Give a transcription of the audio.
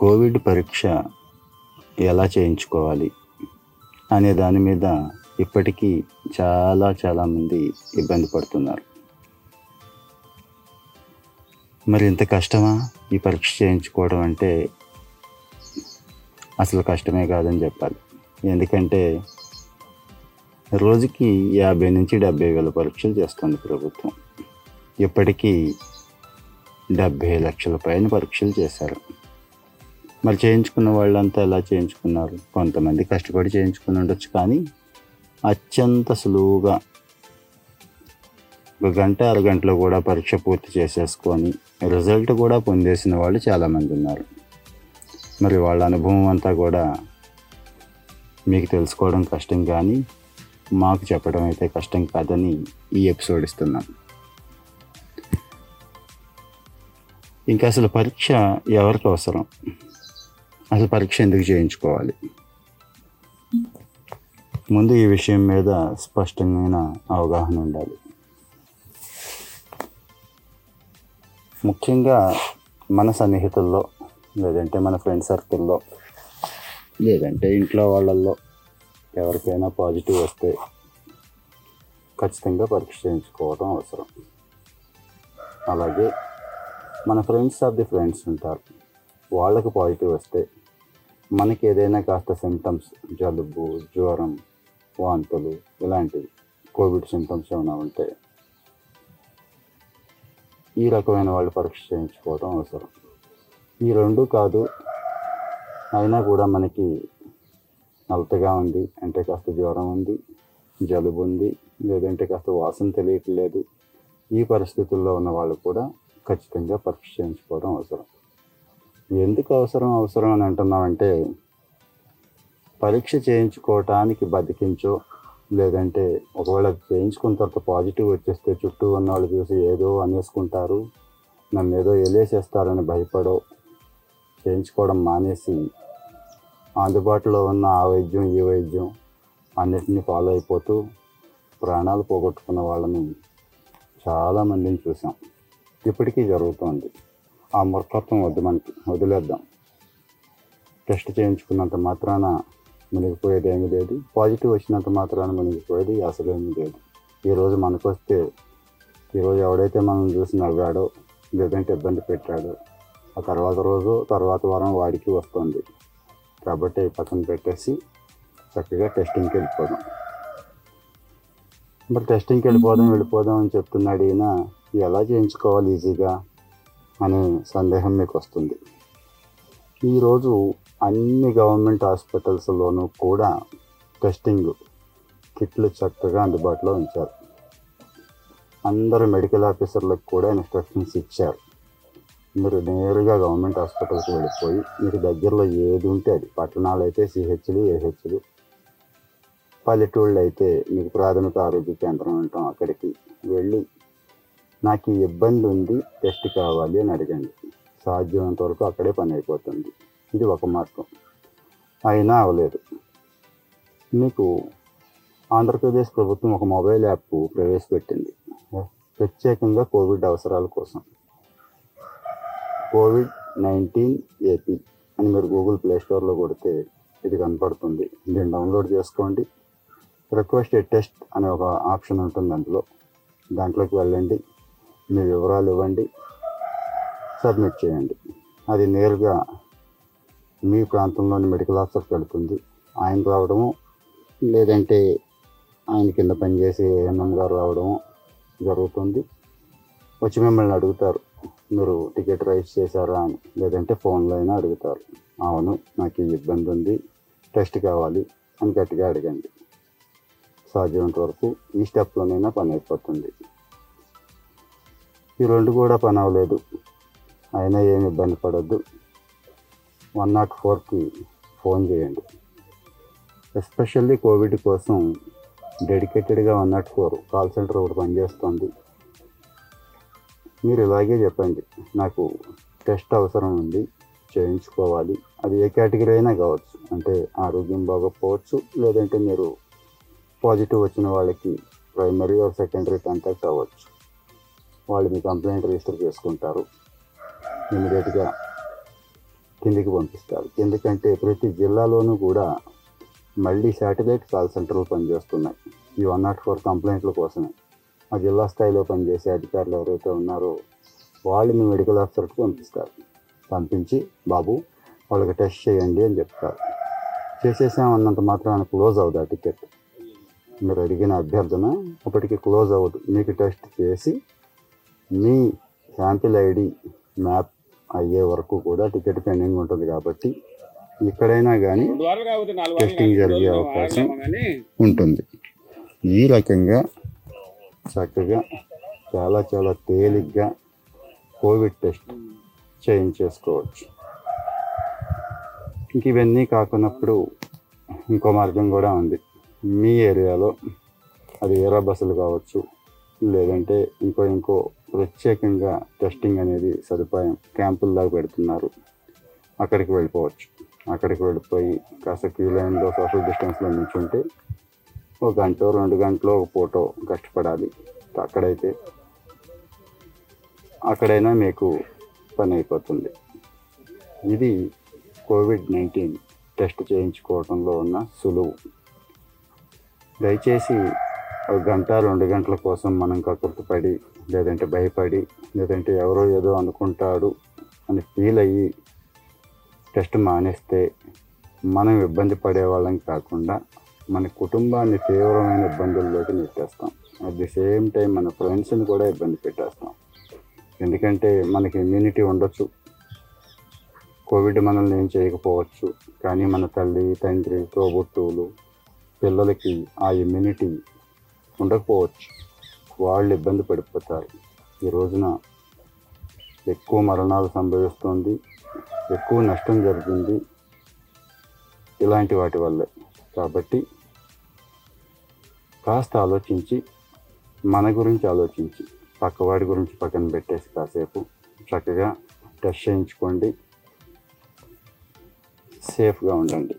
Covid పరీక్ష ఎలా చేయించుకోవాలి అనే దాని మీద ఇప్పటికీ చాలా చాలామంది ఇబ్బంది పడుతున్నారు. మరి ఇంత కష్టమా ఈ పరీక్ష చేయించుకోవడం అంటే? అసలు కష్టమే కాదని చెప్పాలి. ఎందుకంటే రోజుకి యాభై నుంచి డెబ్బై వేల పరీక్షలు చేస్తుంది ప్రభుత్వం. ఇప్పటికీ డెబ్బై లక్షల పైన పరీక్షలు చేశారు. మరి చేయించుకున్న వాళ్ళంతా ఎలా చేయించుకున్నారు? కొంతమంది కష్టపడి చేయించుకుని ఉండొచ్చు కానీ అత్యంత సులువుగా ఒక గంట అరగంటలో కూడా పరీక్ష పూర్తి చేసేసుకొని రిజల్ట్ కూడా పొందేసిన వాళ్ళు చాలామంది ఉన్నారు. మరి వాళ్ళ అనుభవం అంతా కూడా మీకు తెలుసుకోవడం కష్టం కానీ మాకు చెప్పడం అయితే కష్టం కాదని ఈ ఎపిసోడ్ ఇస్తున్నాం. ఇంకా అసలు పరీక్ష ఎవరికి అవసరం? అసలు పరీక్ష ఎందుకు చేయించుకోవాలి? ముందు ఈ విషయం మీద స్పష్టమైన అవగాహన ఉండాలి. ముఖ్యంగా మన సన్నిహితుల్లో లేదంటే మన ఫ్రెండ్ సర్కిల్లో లేదంటే ఇంట్లో వాళ్ళల్లో ఎవరికైనా పాజిటివ్ వస్తే ఖచ్చితంగా పరీక్ష చేయించుకోవడం అవసరం. అలాగే మన ఫ్రెండ్స్ ఆఫ్ ది ఫ్రెండ్స్ ఉంటారు. వాళ్ళకి పాజిటివ్ వస్తే మనకి ఏదైనా కాస్త సిమ్టమ్స్ జలుబు జ్వరం వాంతులు ఇలాంటివి కోవిడ్ సిమ్టమ్స్ ఏమైనా ఉంటే ఈ రకమైన వాళ్ళు పరీక్ష చేయించుకోవడం అవసరం. ఈ రెండు కాదు అయినా కూడా మనకి నలతగా ఉంది అంటే కాస్త జ్వరం ఉంది జలుబు ఉంది లేదంటే కాస్త వాసన తెలియట్లేదు ఈ పరిస్థితుల్లో ఉన్న వాళ్ళు కూడా ఖచ్చితంగా పరీక్ష చేయించుకోవడం అవసరం. ఎందుకు అవసరం అవసరం అని అంటున్నామంటే పరీక్ష చేయించుకోవటానికి బతికించో. లేదంటే ఒకవేళ చేయించుకున్న తర్వాత పాజిటివ్ వచ్చేస్తే చుట్టూ ఉన్న వాళ్ళు చూసి ఏదో అనేసుకుంటారు. నన్ను ఏదో ఎలేసేస్తారని భయపడో చేయించుకోవడం మానేసి అందుబాటులో ఉన్న ఆ వైద్యం ఈ వైద్యం అన్నిటినీ ఫాలో అయిపోతూ ప్రాణాలు పోగొట్టుకున్న వాళ్ళని చాలామందిని చూసాం ఇప్పటికీ జరుగుతోంది. ఆ మూర్ఖత్వం వద్దు మనకి వదిలేద్దాం. టెస్ట్ చేయించుకున్నంత మాత్రాన మునిగిపోయేది ఏమీ లేదు. పాజిటివ్ వచ్చినంత మాత్రాన మునిగిపోయేది అసలు లేదు. ఈరోజు మనకొస్తే ఈరోజు ఎవడైతే మనం చూసి నవ్వాడో లేదంటే ఇబ్బంది పెట్టాడో ఆ తర్వాత రోజు తర్వాత వారం వాడికి వస్తుంది. కాబట్టి పక్కన పెట్టేసి చక్కగా టెస్టింగ్కి వెళ్ళిపోదాం. మరి టెస్టింగ్కి వెళ్ళిపోదాం వెళ్ళిపోదాం అని చెప్తున్నాడు ఈయన. ఎలా చేయించుకోవాలి ఈజీగా అనే సందేహం మీకు వస్తుంది ఈరోజు అన్ని గవర్నమెంట్ హాస్పిటల్స్లోనూ కూడా టెస్టింగ్ కిట్లు చక్కగా అందుబాటులో ఉంచారు. అందరు మెడికల్ ఆఫీసర్లకు కూడా ఇన్స్ట్రక్షన్స్ ఇచ్చారు. మీరు నేరుగా గవర్నమెంట్ హాస్పిటల్కి వెళ్ళిపోయి మీకు దగ్గరలో ఏది ఉంటే అది పట్టణాలు అయితే సిహెచ్లు ఏహెచ్లు పల్లెటూళ్ళు అయితే మీకు ప్రాథమిక ఆరోగ్య కేంద్రం ఉంటాం అక్కడికి వెళ్ళి నాకు ఈ ఇబ్బంది ఉంది టెస్ట్ కావాలి అని అడగండి సాధ్యమైనంత వరకు అక్కడే పని అయిపోతుంది. ఇది ఒక మార్గం. అయినా అవ్వలేదు మీకు ఆంధ్రప్రదేశ్ ప్రభుత్వం ఒక మొబైల్ యాప్ ప్రవేశపెట్టింది. ప్రత్యేకంగా కోవిడ్ అవసరాల కోసం. కోవిడ్ నైన్టీన్ ఏపీ అని మీరు గూగుల్ ప్లే స్టోర్లో కొడితే ఇది కనపడుతుంది. దీన్ని డౌన్లోడ్ చేసుకోండి. రిక్వెస్ట్ ఏ టెస్ట్ అనే ఒక ఆప్షన్ ఉంటుంది అందులో. దాంట్లోకి వెళ్ళండి. మీ వివరాలు ఇవ్వండి. సబ్మిట్ చేయండి. అది నేరుగా మీ ప్రాంతంలోని మెడికల్ ఆఫీసర్కి వెళ్తుంది. ఆయన రావడము లేదంటే ఆయన కింద పనిచేసే ఏఎన్ఎం గారు రావడము జరుగుతుంది. వచ్చి మిమ్మల్ని అడుగుతారు మీరు టికెట్ రైస్ చేశారా అని లేదంటే ఫోన్లో అయినా అడుగుతారు. అవును నాకు ఈ ఇబ్బంది ఉంది టెస్ట్ కావాలి అని గట్టిగా అడగండి. సాధ్యమైనంత వరకు ఈ స్టెప్లోనైనా పని అయిపోతుంది. ఈ రెండు కూడా పని అవ్వలేదు. అయినా ఏమి ఇబ్బంది పడద్దు. వన్ నాట్ ఫోర్కి ఫోన్ చేయండి. ఎస్పెషల్లీ కోవిడ్ కోసం డెడికేటెడ్గా one nought four call centre ఒకటి పనిచేస్తుంది. మీరు ఇలాగే చెప్పండి. నాకు టెస్ట్ అవసరం ఉంది. చేయించుకోవాలి. అది ఏ కేటగిరీ అయినా కావచ్చు. అంటే ఆరోగ్యం బాగోకపోవచ్చు. లేదంటే మీరు పాజిటివ్ వచ్చిన వాళ్ళకి ప్రైమరీ ఆర్ సెకండరీ కాంటాక్ట్ అవ్వచ్చు. వాళ్ళు మీ కంప్లైంట్ రిజిస్టర్ చేసుకుంటారు ఇమీడియట్గా కిందికి పంపిస్తారు. ఎందుకంటే ప్రతి జిల్లాలోనూ కూడా మళ్ళీ శాటిలైట్ కాల్ సెంటర్లు పనిచేస్తున్నాయి. ఈ వన్ నాట్ ఫోర్ కంప్లైంట్ల కోసమే. ఆ జిల్లా స్థాయిలో పనిచేసే అధికారులు ఎవరైతే ఉన్నారో వాళ్ళని మెడికల్ ఆఫీసర్కి పంపిస్తారు. పంపించి బాబు వాళ్ళకి టెస్ట్ చేయండి అని చెప్తారు. చేసేసామన్నంత మాత్రాన క్లోజ్ అవుదా టికెట్ మీరు అడిగిన అభ్యర్థన అప్పటికి క్లోజ్ అవ్వదు. మీకు టెస్ట్ చేసి మీ శాంపిల్ ఐడి మ్యాప్ అయ్యే వరకు కూడా టికెట్ పెండింగ్ ఉంటుంది కాబట్టి ఎక్కడైనా కానీ టెస్టింగ్ జరిగే అవకాశం ఉంటుంది. ఈ రకంగా చక్కగా చాలా చాలా తేలిగ్గా కోవిడ్ టెస్ట్ చేయించేసుకోవచ్చు. ఇంక ఇవన్నీ కాకున్నప్పుడు ఇంకో మార్గం కూడా ఉంది. మీ ఏరియాలో అది ఏరా బస్సులు కావచ్చు లేదంటే ఇంకో ఇంకో ప్రత్యేకంగా టెస్టింగ్ అనేది సదుపాయం క్యాంపుల్లాగా పెడుతున్నారు. అక్కడికి వెళ్ళిపోవచ్చు. అక్కడికి వెళ్ళిపోయి కాస్త క్యూ లైన్లో సోషల్ డిస్టెన్స్లో నిల్చుంటే ఒక గంట రెండు గంటలో ఒక ఫోటో కష్టపడాలి. అక్కడైతే అక్కడైనా మీకు పని అయిపోతుంది. ఇది కోవిడ్ నైన్టీన్ టెస్ట్ చేయించుకోవడంలో ఉన్న సులువు. దయచేసి ఒక గంట రెండు గంటల కోసం మనం కక్కుర్తిపడి లేదంటే భయపడి లేదంటే ఎవరో ఏదో అనుకుంటాడు అని ఫీల్ అయ్యి టెస్ట్ మానేస్తే మనం ఇబ్బంది పడే వాళ్ళం కాకుండా మన కుటుంబాన్ని తీవ్రమైన ఇబ్బందుల్లోకి నెట్టేస్తాం. అట్ ది సేమ్ టైం మన ఫ్రెండ్స్ని కూడా ఇబ్బంది పెట్టేస్తాం. ఎందుకంటే మనకి ఇమ్యూనిటీ ఉండొచ్చు. కోవిడ్ మనల్ని ఏం చేయకపోవచ్చు. కానీ మన తల్లి తండ్రి తోబుట్టువులు పిల్లలకి ఆ ఇమ్యూనిటీ ఉండకపోవచ్చు. వాళ్ళు ఇబ్బంది పడిపోతారు. ఈ రోజున ఎక్కువ మరణాలు సంభవిస్తుంది. ఎక్కువ నష్టం జరిగింది. ఇలాంటి వాటి వల్లే. కాబట్టి కాస్త ఆలోచించి మన గురించి ఆలోచించి పక్కవాడి గురించి పక్కన పెట్టేసి కాసేపు చక్కగా టెస్ట్ చేయించుకోండి. సేఫ్గా ఉండండి.